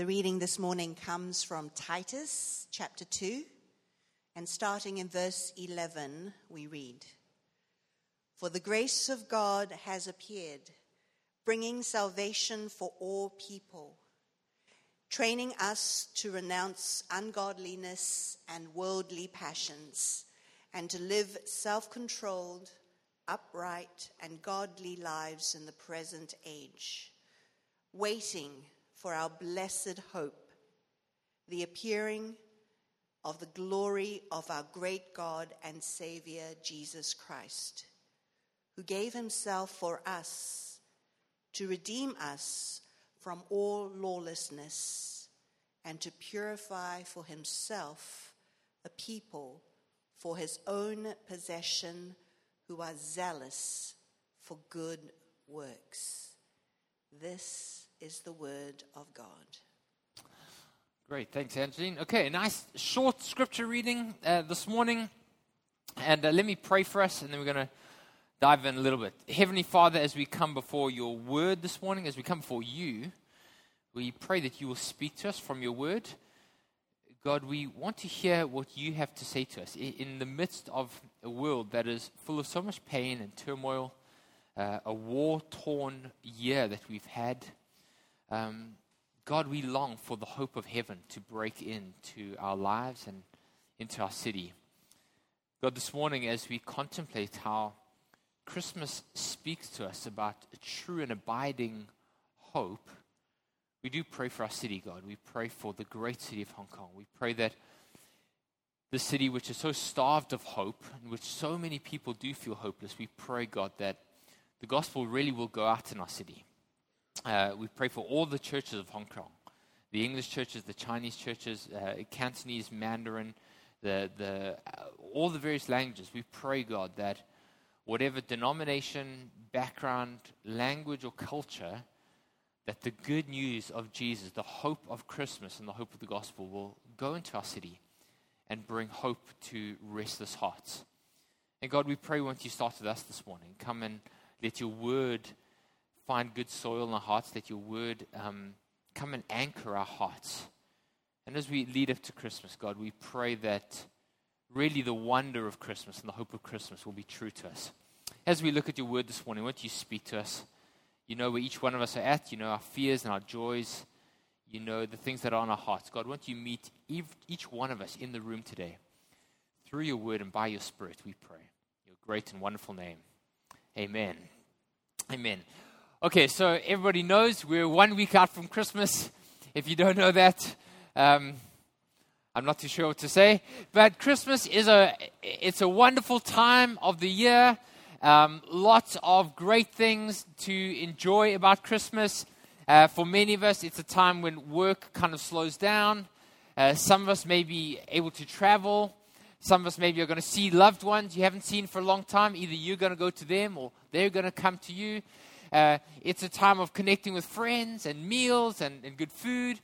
The reading this morning comes from Titus chapter 2, and starting in verse 11, we read For the grace of God has appeared, bringing salvation for all people, training us to renounce ungodliness and worldly passions, and to live self controlled, upright, and godly lives in the present age, waiting for our blessed hope, the appearing of the glory of our great God and Savior Jesus Christ, who gave himself for us to redeem us from all lawlessness and to purify for himself a people for his own possession who are zealous for good works. This is the word of God. Great, thanks, Angeline. Okay, nice short scripture reading uh, this morning. And uh, let me pray for us, and then we're going to dive in a little bit. Heavenly Father, as we come before your word this morning, as we come before you, we pray that you will speak to us from your word. God, we want to hear what you have to say to us in the midst of a world that is full of so much pain and turmoil, uh, a war torn year that we've had. Um, God, we long for the hope of heaven to break into our lives and into our city. God, this morning, as we contemplate how Christmas speaks to us about a true and abiding hope, we do pray for our city, God. We pray for the great city of Hong Kong. We pray that the city which is so starved of hope, in which so many people do feel hopeless, we pray, God, that the gospel really will go out in our city uh, we pray for all the churches of Hong Kong the English churches, the Chinese churches, uh, Cantonese, Mandarin, the, the, uh, all the various languages. We pray, God, that whatever denomination, background, language, or culture, that the good news of Jesus, the hope of Christmas, and the hope of the gospel will go into our city and bring hope to restless hearts. And God, we pray once you start with us this morning, come and let your word find good soil in our hearts, let your word um, come and anchor our hearts. And as we lead up to Christmas, God, we pray that really the wonder of Christmas and the hope of Christmas will be true to us. As we look at your word this morning, won't you speak to us? You know where each one of us are at. You know our fears and our joys. You know the things that are on our hearts. God, won't you meet each one of us in the room today? Through your word and by your spirit, we pray. Your great and wonderful name. Amen. Amen. Okay, so everybody knows we're one week out from Christmas. If you don't know that, um, I'm not too sure what to say. But Christmas is a it's a wonderful time of the year. Um, lots of great things to enjoy about Christmas. Uh, for many of us, it's a time when work kind of slows down. Uh, some of us may be able to travel. Some of us maybe are going to see loved ones you haven't seen for a long time. Either you're going to go to them or they're going to come to you. Uh, it's a time of connecting with friends and meals and, and, good food.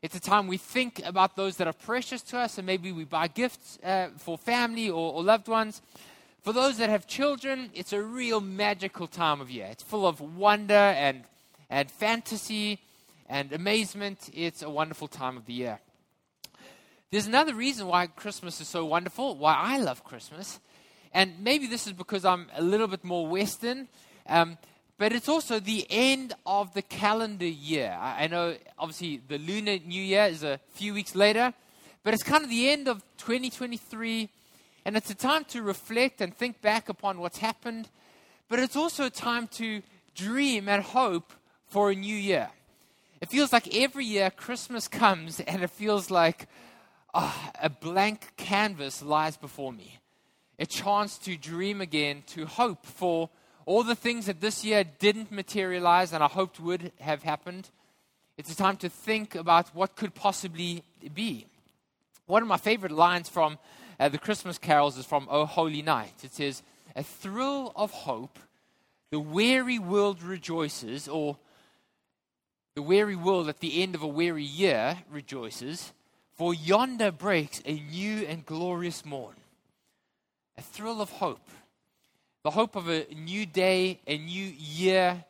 It's a time we think about those that are precious to us, and maybe we buy gifts uh, for family or, or loved ones. For those that have children, it's a real magical time of year. It's full of wonder and, and fantasy and amazement. It's a wonderful time of the year. There's another reason why Christmas is so wonderful, why I love Christmas. And maybe this is because I'm a little bit more Western. Um, but it's also the end of the calendar year. I, know, obviously, the lunar new year is a few weeks later, but it's kind of the end of 2023, and it's a time to reflect and think back upon what's happened, but it's also a time to dream and hope for a new year. It feels like every year Christmas comes and it feels like oh, a blank canvas lies before me. A chance to dream again, to hope for all the things that this year didn't materialize and I hoped would have happened, it's a time to think about what could possibly be. One of my favorite lines from uh, the Christmas carols is from Oh Holy Night. It says, A thrill of hope, the weary world rejoices, or the weary world at the end of a weary year rejoices, for yonder breaks a new and glorious morn. A thrill of hope the hope of a new day, a new year,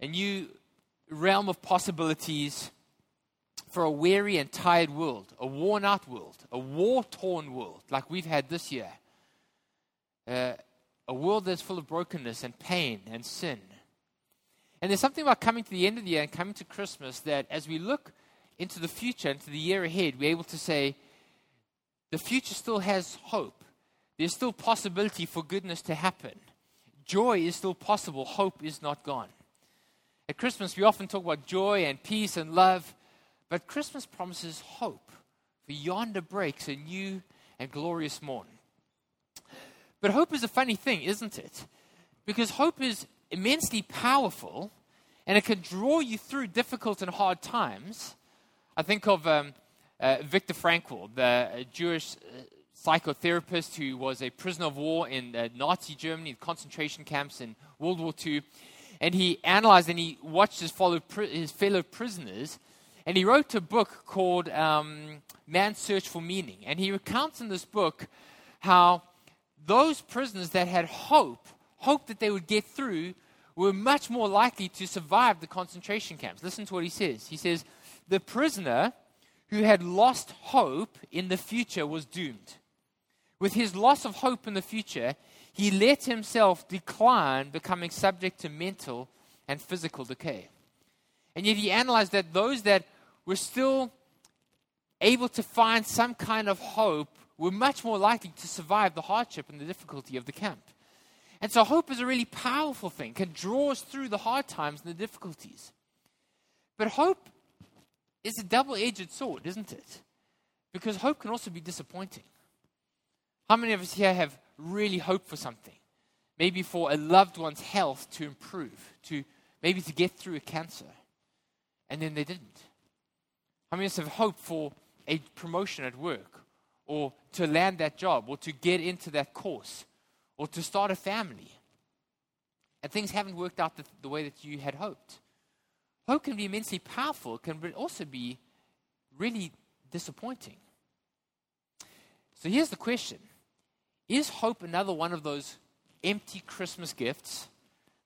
a new realm of possibilities for a weary and tired world, a worn out world, a war torn world like we've had this year, uh, a world that's full of brokenness and pain and sin. And there's something about coming to the end of the year and coming to Christmas that as we look into the future, into the year ahead, we're able to say, the future still has hope. There's still possibility for goodness to happen. Joy is still possible. Hope is not gone. At Christmas, we often talk about joy and peace and love, but Christmas promises hope. For yonder breaks a new and glorious morn. But hope is a funny thing, isn't it? Because hope is immensely powerful and it can draw you through difficult and hard times. I think of um, uh, Viktor Frankl, the Jewish uh, psychotherapist who was a prisoner of war in uh, Nazi Germany, concentration camps in World War II. And he analyzed and he watched his, fellow, his fellow prisoners. And he wrote a book called um, Man's Search for Meaning. And he recounts in this book how those prisoners that had hope, hope that they would get through, were much more likely to survive the concentration camps. Listen to what he says. He says, The prisoner who had lost hope in the future was doomed. With his loss of hope in the future, he let himself decline, becoming subject to mental and physical decay. And yet he analyzed that those that were still able to find some kind of hope were much more likely to survive the hardship and the difficulty of the camp. And so hope is a really powerful thing, can draw us through the hard times and the difficulties. But hope is a double edged sword, isn't it? Because hope can also be disappointing. How many of us here have really hoped for something? Maybe for a loved one's health to improve, to maybe to get through a cancer, and then they didn't. How many of us have hoped for a promotion at work, or to land that job, or to get into that course, or to start a family, and things haven't worked out the, the way that you had hoped? Hope can be immensely powerful, it can also be really disappointing. So here's the question Is hope another one of those empty Christmas gifts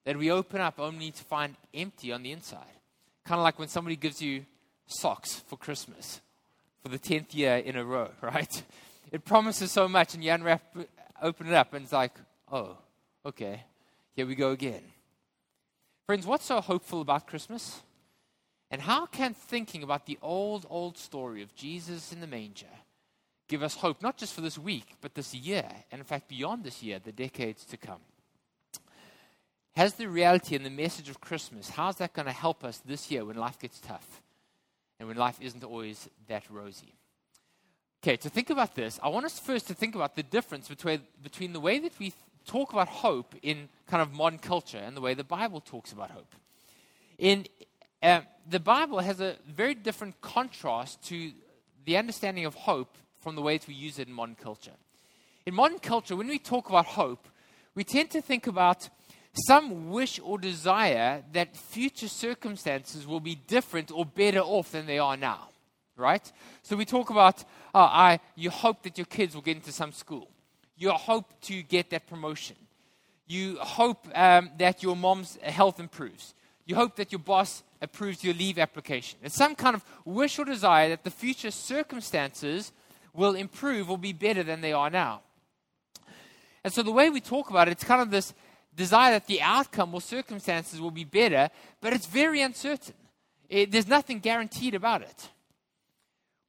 that we open up only to find empty on the inside? Kind of like when somebody gives you socks for Christmas for the 10th year in a row, right? It promises so much, and you unwrap, open it up, and it's like, oh, okay, here we go again. Friends, what's so hopeful about Christmas? And how can thinking about the old, old story of Jesus in the manger give us hope, not just for this week, but this year, and in fact, beyond this year, the decades to come? Has the reality and the message of Christmas, how's that going to help us this year when life gets tough and when life isn't always that rosy? Okay, to think about this, I want us first to think about the difference between, between the way that we talk about hope in kind of modern culture and the way the Bible talks about hope. In uh, the Bible has a very different contrast to the understanding of hope from the ways we use it in modern culture. In modern culture, when we talk about hope, we tend to think about some wish or desire that future circumstances will be different or better off than they are now, right? So we talk about, oh, I, you hope that your kids will get into some school. You hope to get that promotion. You hope um, that your mom's health improves. You hope that your boss approves your leave application. It's some kind of wish or desire that the future circumstances will improve or be better than they are now. And so the way we talk about it, it's kind of this desire that the outcome or circumstances will be better, but it's very uncertain. It, there's nothing guaranteed about it.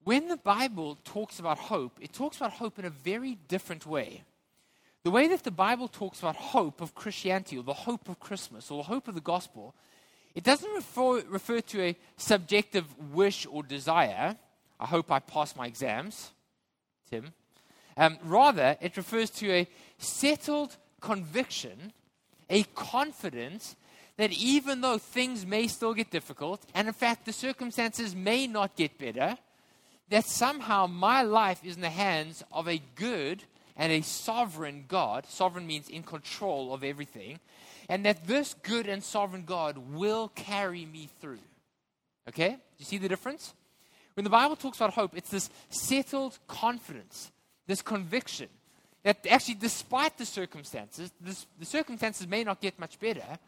When the Bible talks about hope, it talks about hope in a very different way. The way that the Bible talks about hope of Christianity or the hope of Christmas or the hope of the gospel it doesn't refer, refer to a subjective wish or desire. I hope I pass my exams, Tim. Um, rather, it refers to a settled conviction, a confidence that even though things may still get difficult, and in fact the circumstances may not get better, that somehow my life is in the hands of a good and a sovereign God. Sovereign means in control of everything and that this good and sovereign God will carry me through. Okay? Do you see the difference? When the Bible talks about hope, it's this settled confidence, this conviction that actually, despite the circumstances, this, the circumstances may not get much better.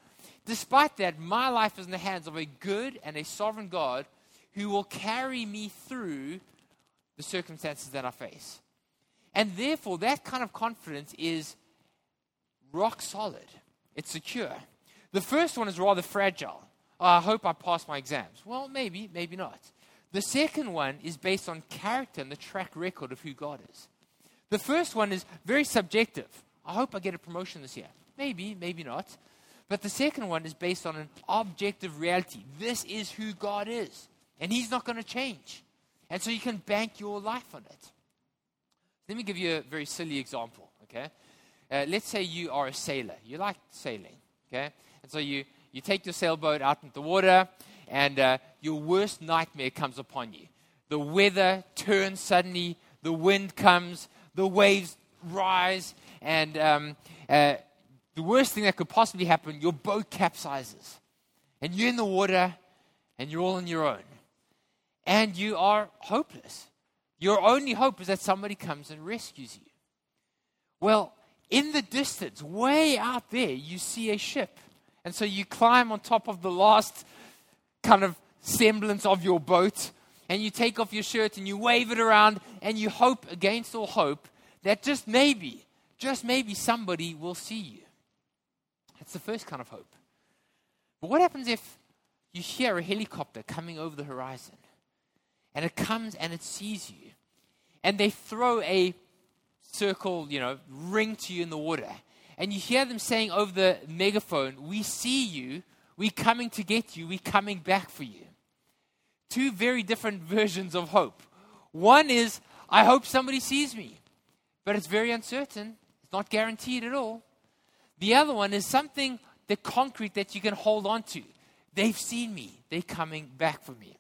Despite that, my life is in the hands of a good and a sovereign God who will carry me through the circumstances that I face. And therefore, that kind of confidence is rock solid, it's secure. The first one is rather fragile. I hope I pass my exams. Well, maybe, maybe not. The second one is based on character and the track record of who God is. The first one is very subjective. I hope I get a promotion this year. Maybe, maybe not. But the second one is based on an objective reality. This is who God is, and He's not going to change. And so you can bank your life on it. Let me give you a very silly example, okay? Uh, let's say you are a sailor. You like sailing, okay? And so you, you take your sailboat out into the water, and uh, your worst nightmare comes upon you. The weather turns suddenly, the wind comes, the waves rise, and um, uh, the worst thing that could possibly happen your boat capsizes. And you're in the water, and you're all on your own. And you are hopeless. Your only hope is that somebody comes and rescues you. Well, in the distance, way out there, you see a ship. And so you climb on top of the last kind of semblance of your boat, and you take off your shirt and you wave it around, and you hope against all hope that just maybe, just maybe somebody will see you. That's the first kind of hope. But what happens if you hear a helicopter coming over the horizon, and it comes and it sees you, and they throw a circle, you know, ring to you in the water, and you hear them saying over the megaphone, We see you, we're coming to get you, we're coming back for you. Two very different versions of hope. One is, I hope somebody sees me, but it's very uncertain, it's not guaranteed at all. The other one is something the concrete that you can hold on to. They've seen me, they're coming back for me.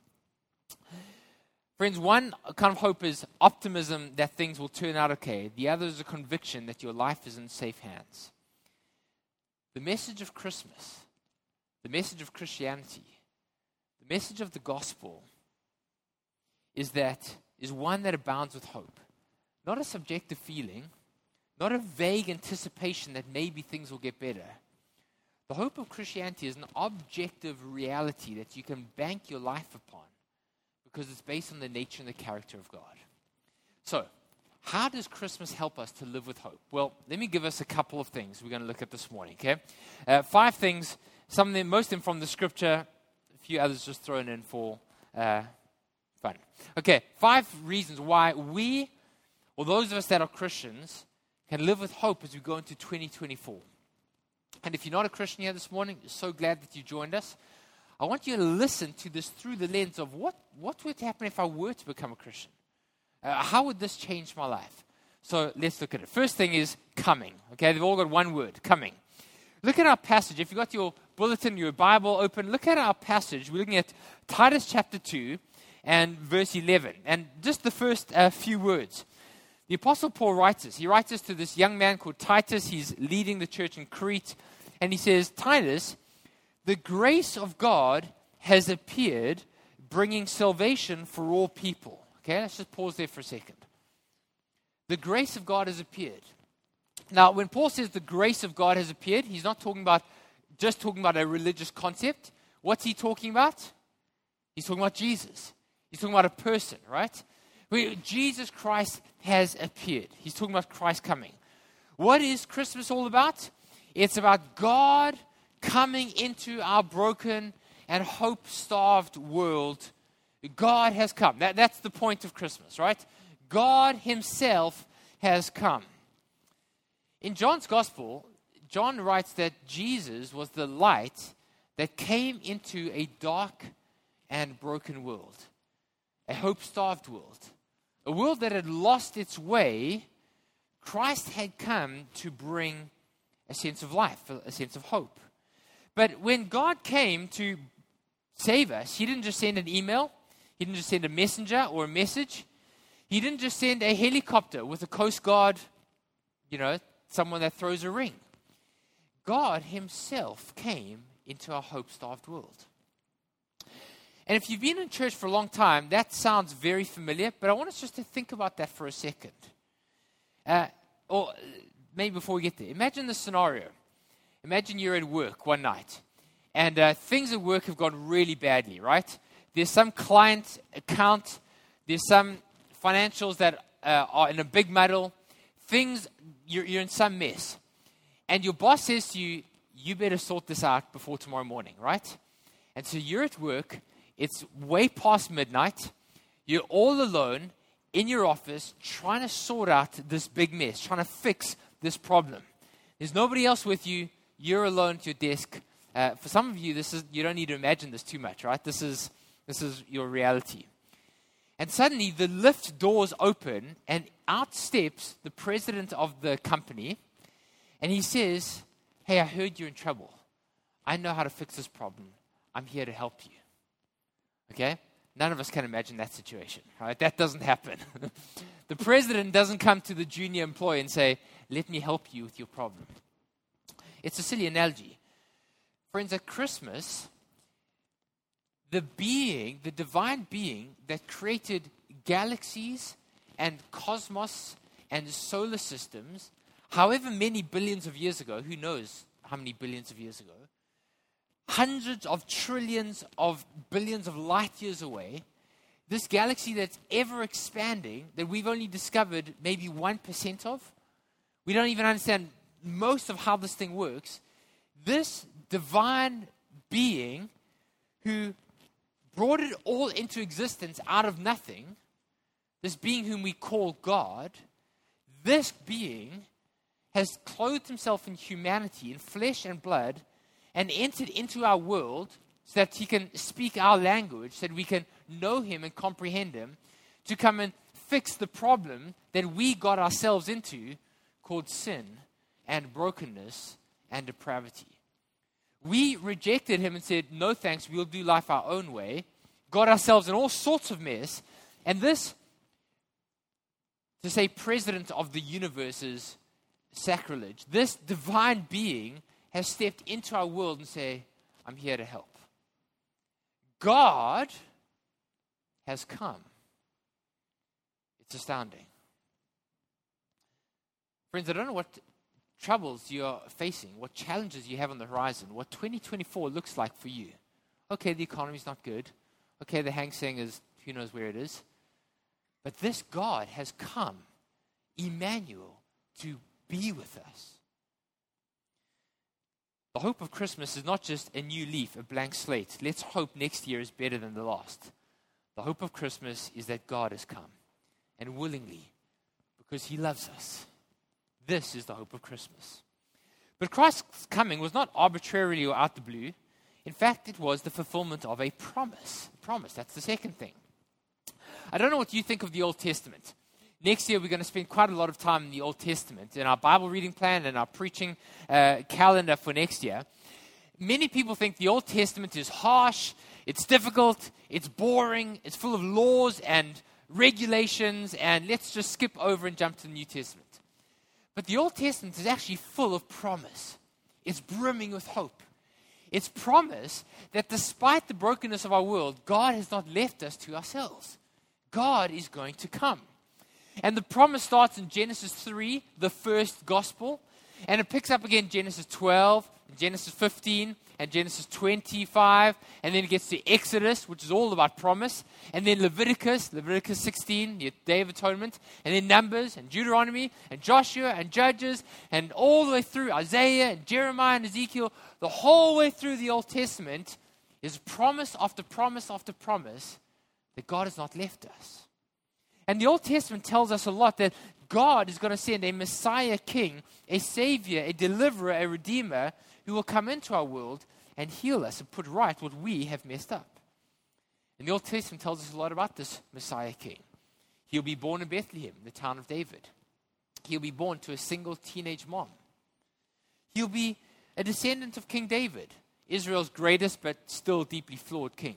Friends, one kind of hope is optimism that things will turn out okay. The other is a conviction that your life is in safe hands. The message of Christmas, the message of Christianity, the message of the gospel is that is one that abounds with hope. Not a subjective feeling, not a vague anticipation that maybe things will get better. The hope of Christianity is an objective reality that you can bank your life upon because it's based on the nature and the character of God. So, how does Christmas help us to live with hope? Well, let me give us a couple of things we're going to look at this morning, okay? Uh, five things, some of them, most of them from the scripture, a few others just thrown in for uh, fun. Okay, five reasons why we, or those of us that are Christians, can live with hope as we go into 2024. And if you're not a Christian here this morning, so glad that you joined us. I want you to listen to this through the lens of what, what would happen if I were to become a Christian? Uh, how would this change my life? So let's look at it. First thing is coming. Okay, they've all got one word coming. Look at our passage. If you've got your bulletin, your Bible open, look at our passage. We're looking at Titus chapter 2 and verse 11. And just the first uh, few words. The Apostle Paul writes this. He writes this to this young man called Titus. He's leading the church in Crete. And he says, Titus, the grace of God has appeared, bringing salvation for all people. Okay, let's just pause there for a second. The grace of God has appeared. Now, when Paul says the grace of God has appeared, he's not talking about just talking about a religious concept. What's he talking about? He's talking about Jesus. He's talking about a person, right? Jesus Christ has appeared. He's talking about Christ coming. What is Christmas all about? It's about God coming into our broken and hope starved world, God has come. That, that's the point of Christmas, right? God Himself has come. In John's Gospel, John writes that Jesus was the light that came into a dark and broken world, a hope starved world, a world that had lost its way. Christ had come to bring a sense of life, a sense of hope. But when God came to save us, He didn't just send an email, He didn't just send a messenger or a message. He didn't just send a helicopter with a Coast Guard, you know, someone that throws a ring. God Himself came into our hope starved world. And if you've been in church for a long time, that sounds very familiar, but I want us just to think about that for a second. Uh, or maybe before we get there, imagine the scenario. Imagine you're at work one night and uh, things at work have gone really badly, right? there's some client account, there's some financials that uh, are in a big muddle, things, you're, you're in some mess. And your boss says to you, you better sort this out before tomorrow morning, right? And so you're at work, it's way past midnight, you're all alone in your office trying to sort out this big mess, trying to fix this problem. There's nobody else with you, you're alone at your desk. Uh, for some of you, this is you don't need to imagine this too much, right? This is this is your reality. And suddenly the lift doors open and out steps the president of the company and he says, Hey, I heard you're in trouble. I know how to fix this problem. I'm here to help you. Okay? None of us can imagine that situation, right? That doesn't happen. the president doesn't come to the junior employee and say, Let me help you with your problem. It's a silly analogy. Friends, at Christmas, the being, the divine being that created galaxies and cosmos and solar systems, however many billions of years ago, who knows how many billions of years ago, hundreds of trillions of billions of light years away, this galaxy that's ever expanding, that we've only discovered maybe 1% of, we don't even understand most of how this thing works. This divine being who brought it all into existence out of nothing, this being whom we call God, this being has clothed himself in humanity, in flesh and blood, and entered into our world so that he can speak our language, so that we can know him and comprehend him, to come and fix the problem that we got ourselves into called sin and brokenness and depravity. We rejected him and said, No thanks, we'll do life our own way. Got ourselves in all sorts of mess. And this, to say president of the universe's sacrilege. This divine being has stepped into our world and say, I'm here to help. God has come. It's astounding. Friends, I don't know what troubles you're facing, what challenges you have on the horizon, what 2024 looks like for you. Okay, the economy's not good. Okay, the Hang Seng is who knows where it is. But this God has come, Emmanuel, to be with us. The hope of Christmas is not just a new leaf, a blank slate. Let's hope next year is better than the last. The hope of Christmas is that God has come and willingly because he loves us. This is the hope of Christmas. But Christ's coming was not arbitrarily or out the blue. In fact, it was the fulfillment of a promise. promise, that's the second thing. I don't know what you think of the Old Testament. Next year, we're going to spend quite a lot of time in the Old Testament in our Bible reading plan and our preaching uh, calendar for next year. Many people think the Old Testament is harsh, it's difficult, it's boring, it's full of laws and regulations, and let's just skip over and jump to the New Testament. But the Old Testament is actually full of promise, it's brimming with hope. It's promise that despite the brokenness of our world, God has not left us to ourselves. God is going to come. And the promise starts in Genesis 3, the first gospel, and it picks up again Genesis 12, Genesis 15, and Genesis 25, and then it gets to Exodus, which is all about promise, and then Leviticus, Leviticus 16, the Day of Atonement, and then Numbers, and Deuteronomy, and Joshua, and Judges, and all the way through Isaiah, and Jeremiah, and Ezekiel, the whole way through the Old Testament is promise after promise after promise that God has not left us. And the Old Testament tells us a lot that God is going to send a Messiah king, a savior, a deliverer, a redeemer who will come into our world and heal us and put right what we have messed up. And the Old Testament tells us a lot about this Messiah king. He'll be born in Bethlehem, the town of David. He'll be born to a single teenage mom. He'll be a descendant of King David, Israel's greatest but still deeply flawed king.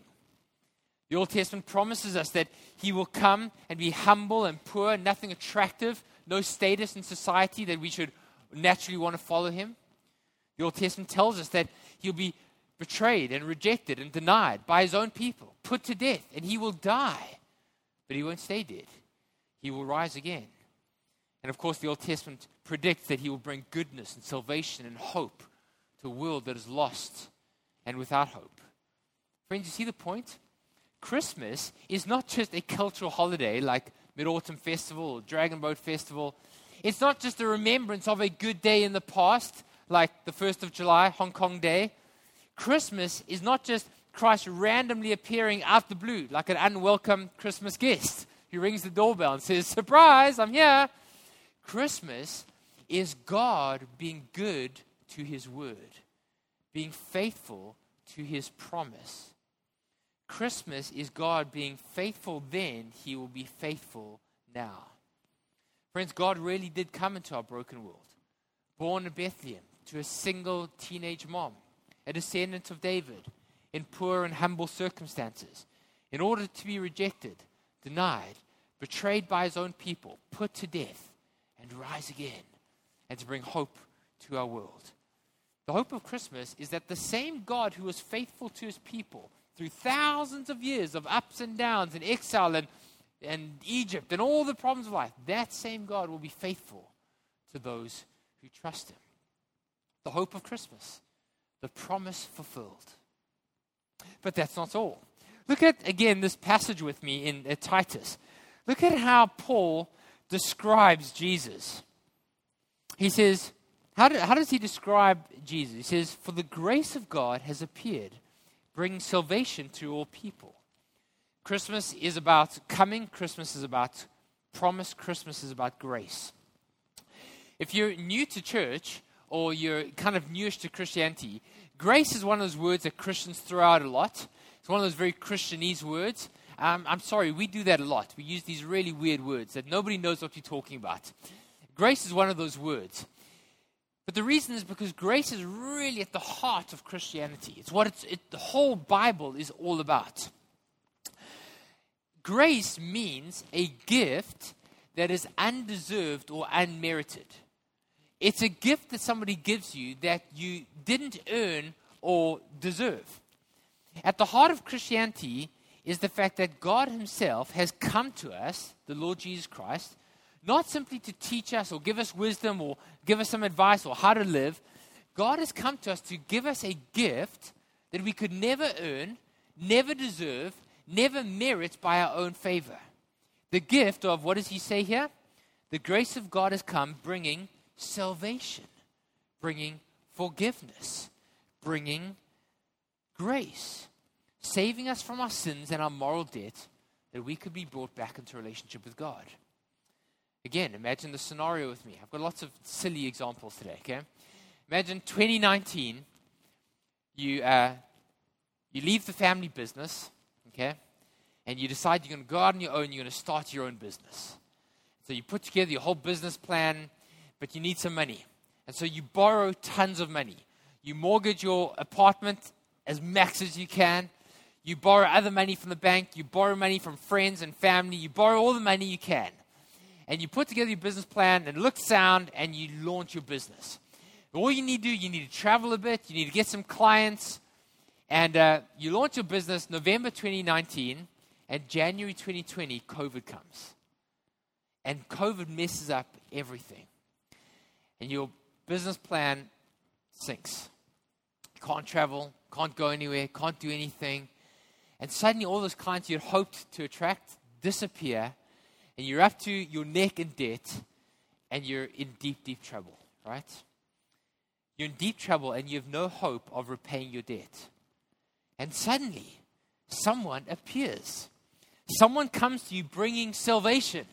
The Old Testament promises us that he will come and be humble and poor, nothing attractive, no status in society that we should naturally want to follow him. The Old Testament tells us that he'll be betrayed and rejected and denied by his own people, put to death, and he will die. But he won't stay dead, he will rise again. And of course, the Old Testament predicts that he will bring goodness and salvation and hope to a world that is lost and without hope. Friends, you see the point? Christmas is not just a cultural holiday like Mid Autumn Festival or Dragon Boat Festival. It's not just a remembrance of a good day in the past, like the 1st of July, Hong Kong Day. Christmas is not just Christ randomly appearing out the blue, like an unwelcome Christmas guest who rings the doorbell and says, Surprise, I'm here. Christmas is God being good to his word, being faithful to his promise. Christmas is God being faithful then, he will be faithful now. Friends, God really did come into our broken world, born in Bethlehem to a single teenage mom, a descendant of David, in poor and humble circumstances, in order to be rejected, denied, betrayed by his own people, put to death, and rise again, and to bring hope to our world. The hope of Christmas is that the same God who was faithful to his people through thousands of years of ups and downs and exile and, and Egypt and all the problems of life, that same God will be faithful to those who trust him. The hope of Christmas, the promise fulfilled. But that's not all. Look at, again, this passage with me in uh, Titus. Look at how Paul describes Jesus. He says, how, do, how does he describe Jesus? He says, For the grace of God has appeared bring salvation to all people. Christmas is about coming, Christmas is about promise, Christmas is about grace. If you're new to church or you're kind of newish to Christianity, grace is one of those words that Christians throw out a lot. It's one of those very Christianese words. Um, I'm sorry, we do that a lot. We use these really weird words that nobody knows what you're talking about. Grace is one of those words. But the reason is because grace is really at the heart of Christianity. It's what it's, it, the whole Bible is all about. Grace means a gift that is undeserved or unmerited. It's a gift that somebody gives you that you didn't earn or deserve. At the heart of Christianity is the fact that God Himself has come to us, the Lord Jesus Christ, not simply to teach us or give us wisdom or give us some advice or how to live. God has come to us to give us a gift that we could never earn, never deserve, never merit by our own favor. The gift of, what does he say here? The grace of God has come bringing salvation, bringing forgiveness, bringing grace, saving us from our sins and our moral debt that we could be brought back into relationship with God. Again, imagine the scenario with me. I've got lots of silly examples today, okay? Imagine 2019, you, uh, you leave the family business, okay? And you decide you're going to go out on your own, you're going to start your own business. So you put together your whole business plan, but you need some money. And so you borrow tons of money. You mortgage your apartment as max as you can. You borrow other money from the bank. You borrow money from friends and family. You borrow all the money you can and you put together your business plan and it looks sound and you launch your business. All you need to do, you need to travel a bit, you need to get some clients, and uh, you launch your business November 2019, and January 2020, COVID comes. And COVID messes up everything. And your business plan sinks. Can't travel, can't go anywhere, can't do anything. And suddenly, all those clients you'd hoped to attract disappear and you're up to your neck in debt and you're in deep, deep trouble, right? You're in deep trouble and you have no hope of repaying your debt. And suddenly, someone appears. Someone comes to you bringing salvation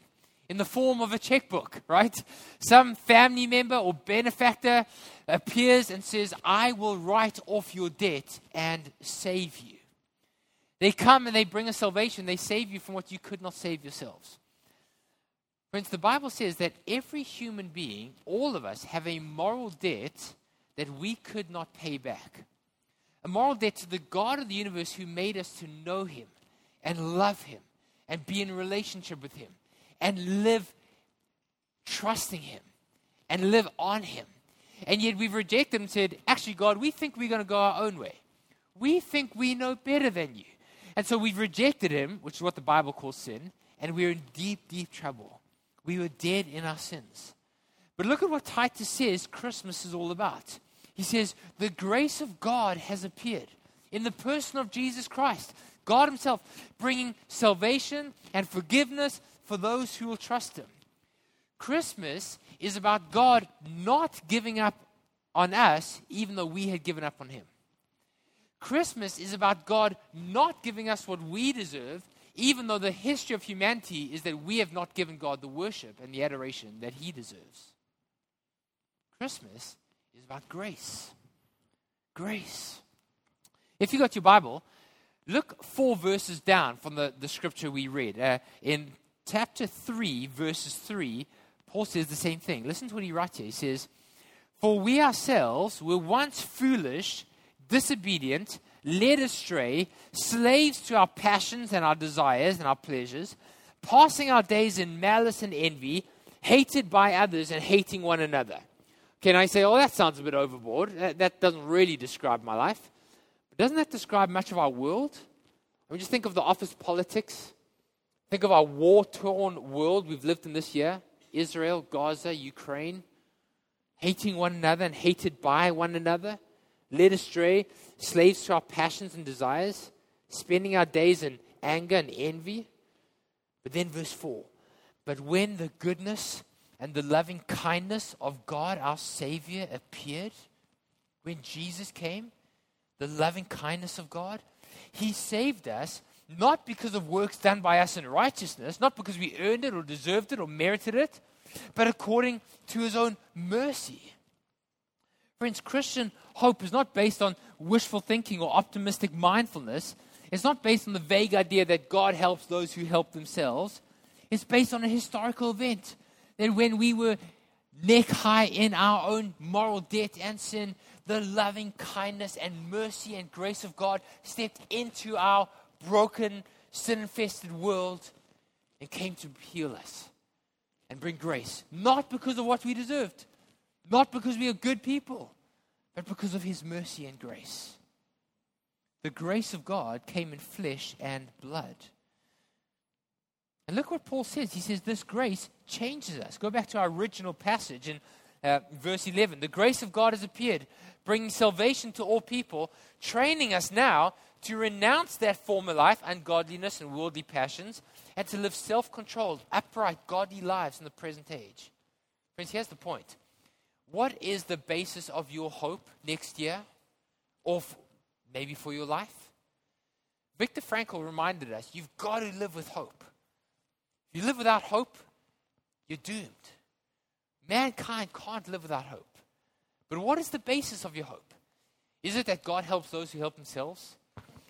in the form of a checkbook, right? Some family member or benefactor appears and says, I will write off your debt and save you. They come and they bring a salvation. They save you from what you could not save yourselves. Friends, the Bible says that every human being, all of us, have a moral debt that we could not pay back. A moral debt to the God of the universe who made us to know Him and love Him and be in relationship with Him and live trusting Him and live on Him. And yet we've rejected and said, actually, God, we think we're going to go our own way. We think we know better than you. And so we've rejected Him, which is what the Bible calls sin, and we're in deep, deep trouble. We were dead in our sins. But look at what Titus says Christmas is all about. He says, The grace of God has appeared in the person of Jesus Christ. God Himself bringing salvation and forgiveness for those who will trust Him. Christmas is about God not giving up on us, even though we had given up on Him. Christmas is about God not giving us what we deserve, even though the history of humanity is that we have not given God the worship and the adoration that He deserves. Christmas is about grace. Grace. If you got your Bible, look four verses down from the, the scripture we read. Uh, in chapter 3, verses 3, Paul says the same thing. Listen to what he writes here. He says, For we ourselves were once foolish, disobedient, led astray, slaves to our passions and our desires and our pleasures, passing our days in malice and envy, hated by others and hating one another. Can I say, oh, that sounds a bit overboard? That, that doesn't really describe my life. But doesn't that describe much of our world? I mean, just think of the office politics. Think of our war torn world we've lived in this year Israel, Gaza, Ukraine, hating one another and hated by one another, led astray, slaves to our passions and desires, spending our days in anger and envy. But then, verse 4 But when the goodness and the loving kindness of God, our Savior, appeared, when Jesus came, the loving kindness of God, He saved us not because of works done by us in righteousness, not because we earned it or deserved it or merited it, but according to His own mercy. Friends, Christian hope is not based on wishful thinking or optimistic mindfulness. It's not based on the vague idea that God helps those who help themselves. It's based on a historical event that when we were neck high in our own moral debt and sin, the loving kindness and mercy and grace of God stepped into our broken, sin infested world and came to heal us and bring grace. Not because of what we deserved, not because we are good people, but because of His mercy and grace. The grace of God came in flesh and blood. And look what Paul says. He says, This grace changes us. Go back to our original passage in uh, verse 11. The grace of God has appeared, bringing salvation to all people, training us now to renounce that former life, ungodliness and worldly passions, and to live self controlled, upright, godly lives in the present age. Friends, here's the point. What is the basis of your hope next year, or f- maybe for your life? Viktor Frankl reminded us you've got to live with hope. If you live without hope, you're doomed. Mankind can't live without hope. But what is the basis of your hope? Is it that God helps those who help themselves?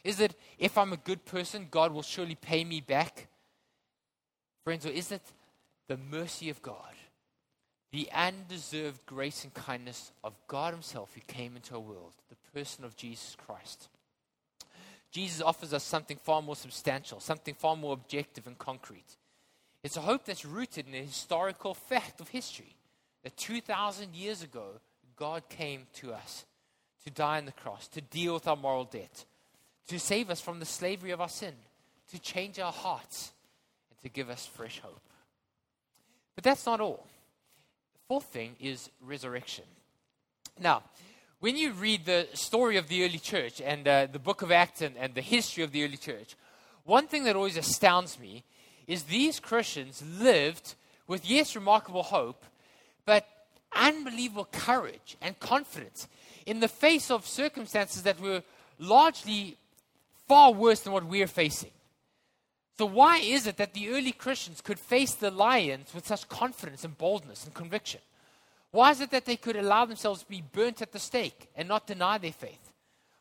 Is it if I'm a good person, God will surely pay me back? Friends, or is it the mercy of God, the undeserved grace and kindness of God Himself who came into our world, the person of Jesus Christ? Jesus offers us something far more substantial, something far more objective and concrete. It's a hope that's rooted in a historical fact of history that 2,000 years ago, God came to us to die on the cross, to deal with our moral debt, to save us from the slavery of our sin, to change our hearts, and to give us fresh hope. But that's not all. Fourth thing is resurrection. Now, when you read the story of the early church and uh, the book of Acts and, and the history of the early church, one thing that always astounds me is these Christians lived with, yes, remarkable hope, but unbelievable courage and confidence in the face of circumstances that were largely far worse than what we're facing. So, why is it that the early Christians could face the lions with such confidence and boldness and conviction? Why is it that they could allow themselves to be burnt at the stake and not deny their faith?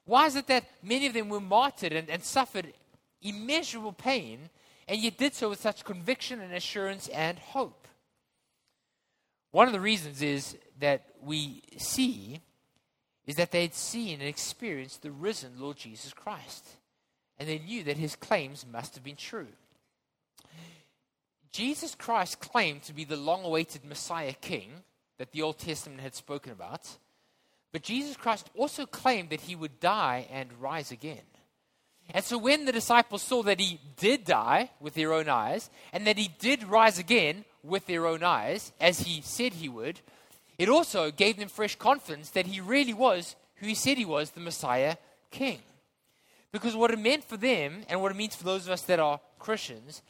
Why is it that many of them were martyred and, and suffered immeasurable pain and yet did so with such conviction and assurance and hope. One of the reasons is that we see is that they had seen and experienced the risen Lord Jesus Christ, and they knew that his claims must have been true. Jesus Christ claimed to be the long awaited Messiah King that the Old Testament had spoken about, but Jesus Christ also claimed that he would die and rise again. And so when the disciples saw that he did die with their own eyes, and that he did rise again with their own eyes, as he said he would, it also gave them fresh confidence that he really was who he said he was, the Messiah King. Because what it meant for them and what it means for those of us that are Christians,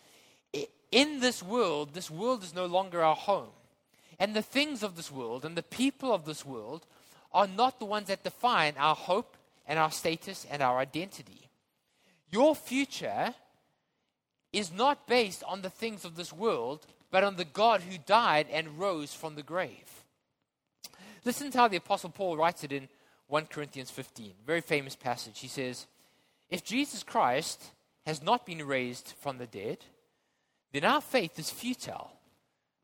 in this world, this world is no longer our home. And the things of this world and the people of this world are not the ones that define our hope and our status and our identity. Your future is not based on the things of this world, but on the God who died and rose from the grave. Listen to how the Apostle Paul writes it in 1 Corinthians 15, very famous passage. He says, If Jesus Christ has not been raised from the dead, then our faith is futile.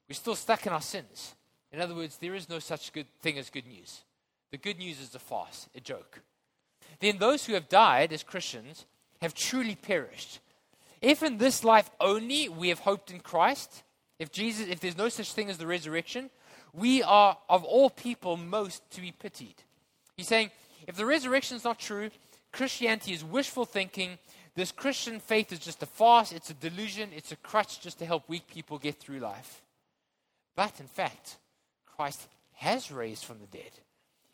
We're still stuck in our sins. In other words, there is no such good thing as good news. The good news is a farce, a joke. Then those who have died as Christians have truly perished. If in this life only we have hoped in Christ, if Jesus, if there's no such thing as the resurrection, we are of all people most to be pitied. He's saying, if the resurrection is not true, Christianity is wishful thinking. This Christian faith is just a farce, it's a delusion, it's a crutch just to help weak people get through life. But in fact, Christ has raised from the dead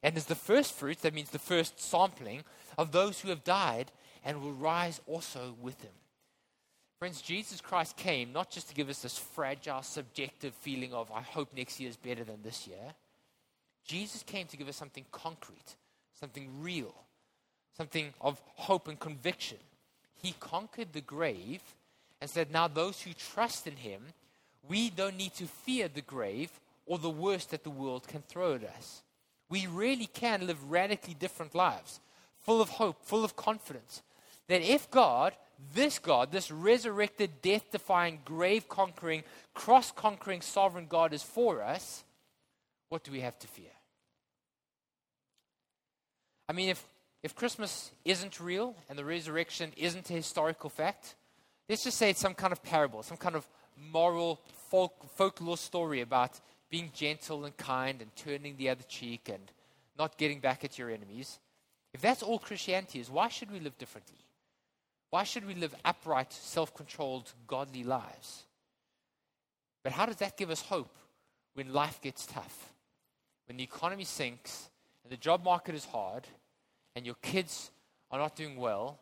and is the first fruits, that means the first sampling, of those who have died and will rise also with him. Friends, Jesus Christ came not just to give us this fragile, subjective feeling of, I hope next year is better than this year. Jesus came to give us something concrete, something real, something of hope and conviction. He conquered the grave and said, Now those who trust in him, we don't need to fear the grave or the worst that the world can throw at us. We really can live radically different lives, full of hope, full of confidence. That if God this God, this resurrected, death defying, grave conquering, cross conquering sovereign God is for us, what do we have to fear? I mean, if, if Christmas isn't real and the resurrection isn't a historical fact, let's just say it's some kind of parable, some kind of moral folk, folklore story about being gentle and kind and turning the other cheek and not getting back at your enemies. If that's all Christianity is, why should we live differently? Why should we live upright, self controlled, godly lives? But how does that give us hope when life gets tough? When the economy sinks and the job market is hard and your kids are not doing well?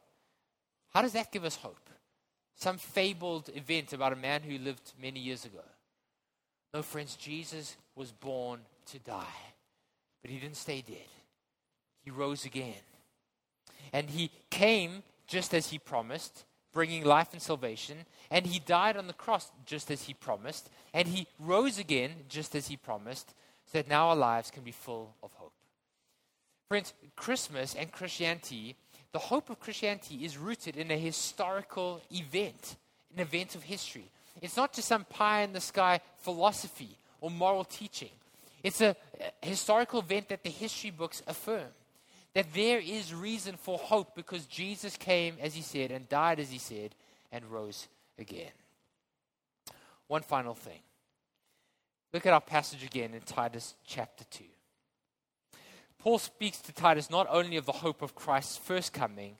How does that give us hope? Some fabled event about a man who lived many years ago. No, friends, Jesus was born to die, but he didn't stay dead. He rose again. And he came just as he promised, bringing life and salvation. And he died on the cross just as he promised. And he rose again just as he promised, so that now our lives can be full of hope. Friends, Christmas and Christianity, the hope of Christianity is rooted in a historical event, an event of history. It's not just some pie in the sky philosophy or moral teaching. It's a, a historical event that the history books affirm that there is reason for hope because Jesus came, as he said, and died, as he said, and rose again. One final thing. Look at our passage again in Titus chapter 2. Paul speaks to Titus not only of the hope of Christ's first coming,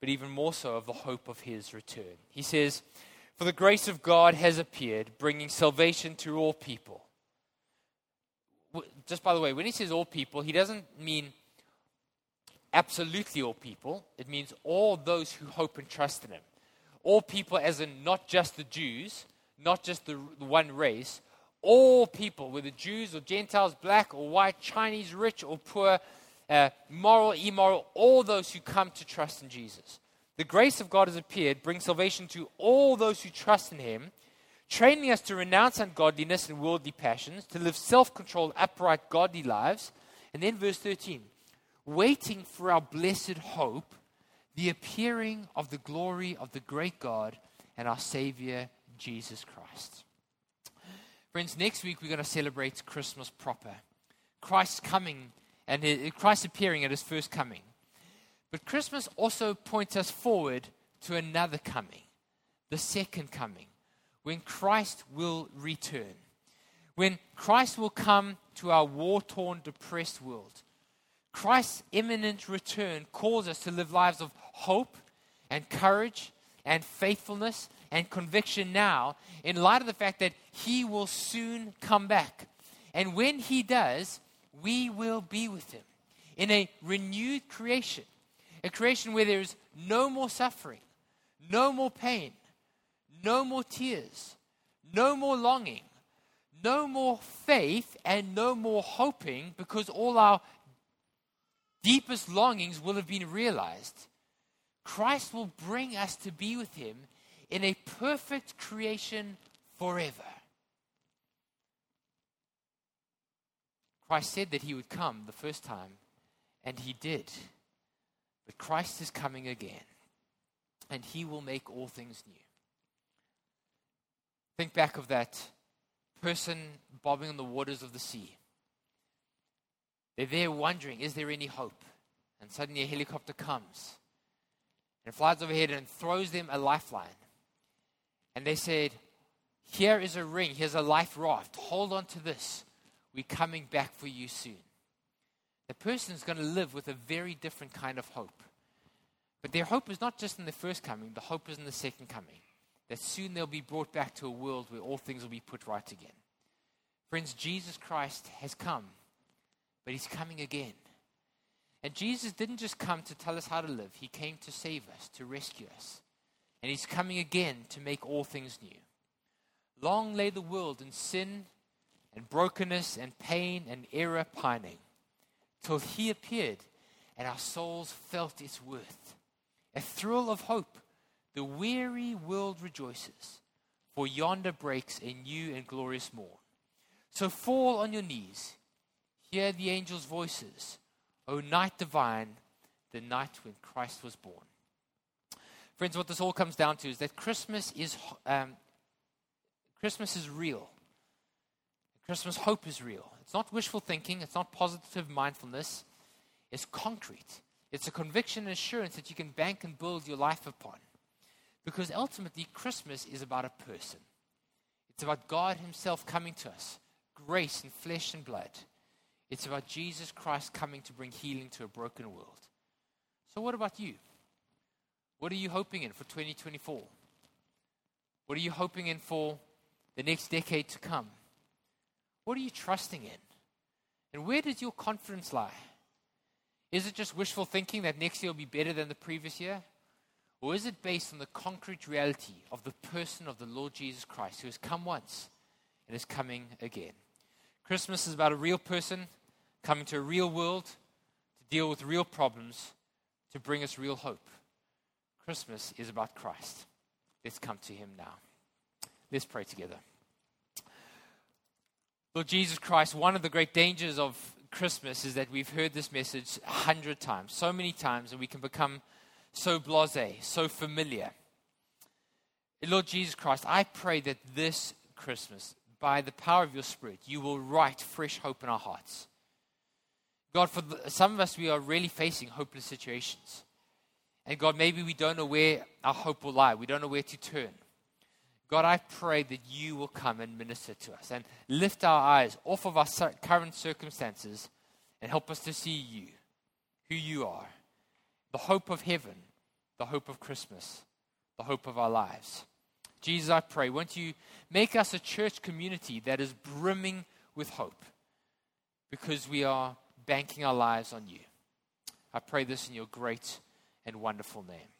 but even more so of the hope of his return. He says, For the grace of God has appeared, bringing salvation to all people. Just by the way, when he says all people, he doesn't mean absolutely all people. It means all those who hope and trust in Him. All people, as in not just the Jews, not just the, one race, all people, whether Jews or Gentiles, black or white, Chinese, rich or poor, uh, moral, immoral, all those who come to trust in Jesus. The grace of God has appeared, brings salvation to all those who trust in Him, training us to renounce ungodliness and worldly passions, to live self controlled, upright, godly lives. And then verse 13 waiting for our blessed hope, the appearing of the glory of the great God and our Savior, Jesus Christ. Friends, next week we're going to celebrate Christmas proper. Christ's coming and Christ appearing at his first coming. But Christmas also points us forward to another coming, the second coming, when Christ will return. When Christ will come to our war torn, depressed world Christ's imminent return calls us to live lives of hope and courage and faithfulness and conviction now in light of the fact that he will soon come back. And when he does, we will be with him in a renewed creation, a creation where there is no more suffering, no more pain, no more tears, no more longing, no more faith, and no more hoping because all our deepest longings will have been realized. Christ will bring us to be with Him in a perfect creation forever. Christ said that He would come the first time, and He did. But Christ is coming again, and He will make all things new. Think back of that person bobbing on the waters of the sea. They're there wondering, is there any hope? And suddenly a helicopter comes and flies overhead and throws them a lifeline. And they said, Here is a ring, here's a life raft. Hold on to this. We're coming back for you soon. The person is going to live with a very different kind of hope. But their hope is not just in the first coming, the hope is in the second coming. That soon they'll be brought back to a world where all things will be put right again. Friends, Jesus Christ has come, but he's coming again. And Jesus didn't just come to tell us how to live, he came to save us, to rescue us. And he's coming again to make all things new. Long lay the world in sin and brokenness and pain and error pining, till he appeared and our souls felt its worth. A thrill of hope, the weary world rejoices, for yonder breaks a new and glorious morn. So fall on your knees, hear the angels' voices. O night divine, the night when Christ was born. Friends, what this all comes down to is that Christmas is um, Christmas is real. Christmas hope is real. It's not wishful thinking, it's not positive mindfulness, it's concrete. It's a conviction and assurance that you can bank and build your life upon. Because ultimately, Christmas is about a person. It's about God Himself coming to us, grace in flesh and blood. It's about Jesus Christ coming to bring healing to a broken world. So, what about you? What are you hoping in for 2024? What are you hoping in for the next decade to come? What are you trusting in? And where does your confidence lie? Is it just wishful thinking that next year will be better than the previous year? Or is it based on the concrete reality of the person of the Lord Jesus Christ who has come once and is coming again? Christmas is about a real person coming to a real world to deal with real problems to bring us real hope. Christmas is about Christ. Let's come to him now. Let's pray together. Lord Jesus Christ, one of the great dangers of Christmas is that we've heard this message a hundred times, so many times, and we can become so blase, so familiar. Lord Jesus Christ, I pray that this Christmas, by the power of your Spirit, you will write fresh hope in our hearts. God, for the, some of us, we are really facing hopeless situations. And God, maybe we don't know where our hope will lie. We don't know where to turn. God, I pray that you will come and minister to us and lift our eyes off of our current circumstances and help us to see you, who you are, the hope of heaven, the hope of Christmas, the hope of our lives. Jesus, I pray, won't you make us a church community that is brimming with hope because we are banking our lives on you. I pray this in your great and wonderful name.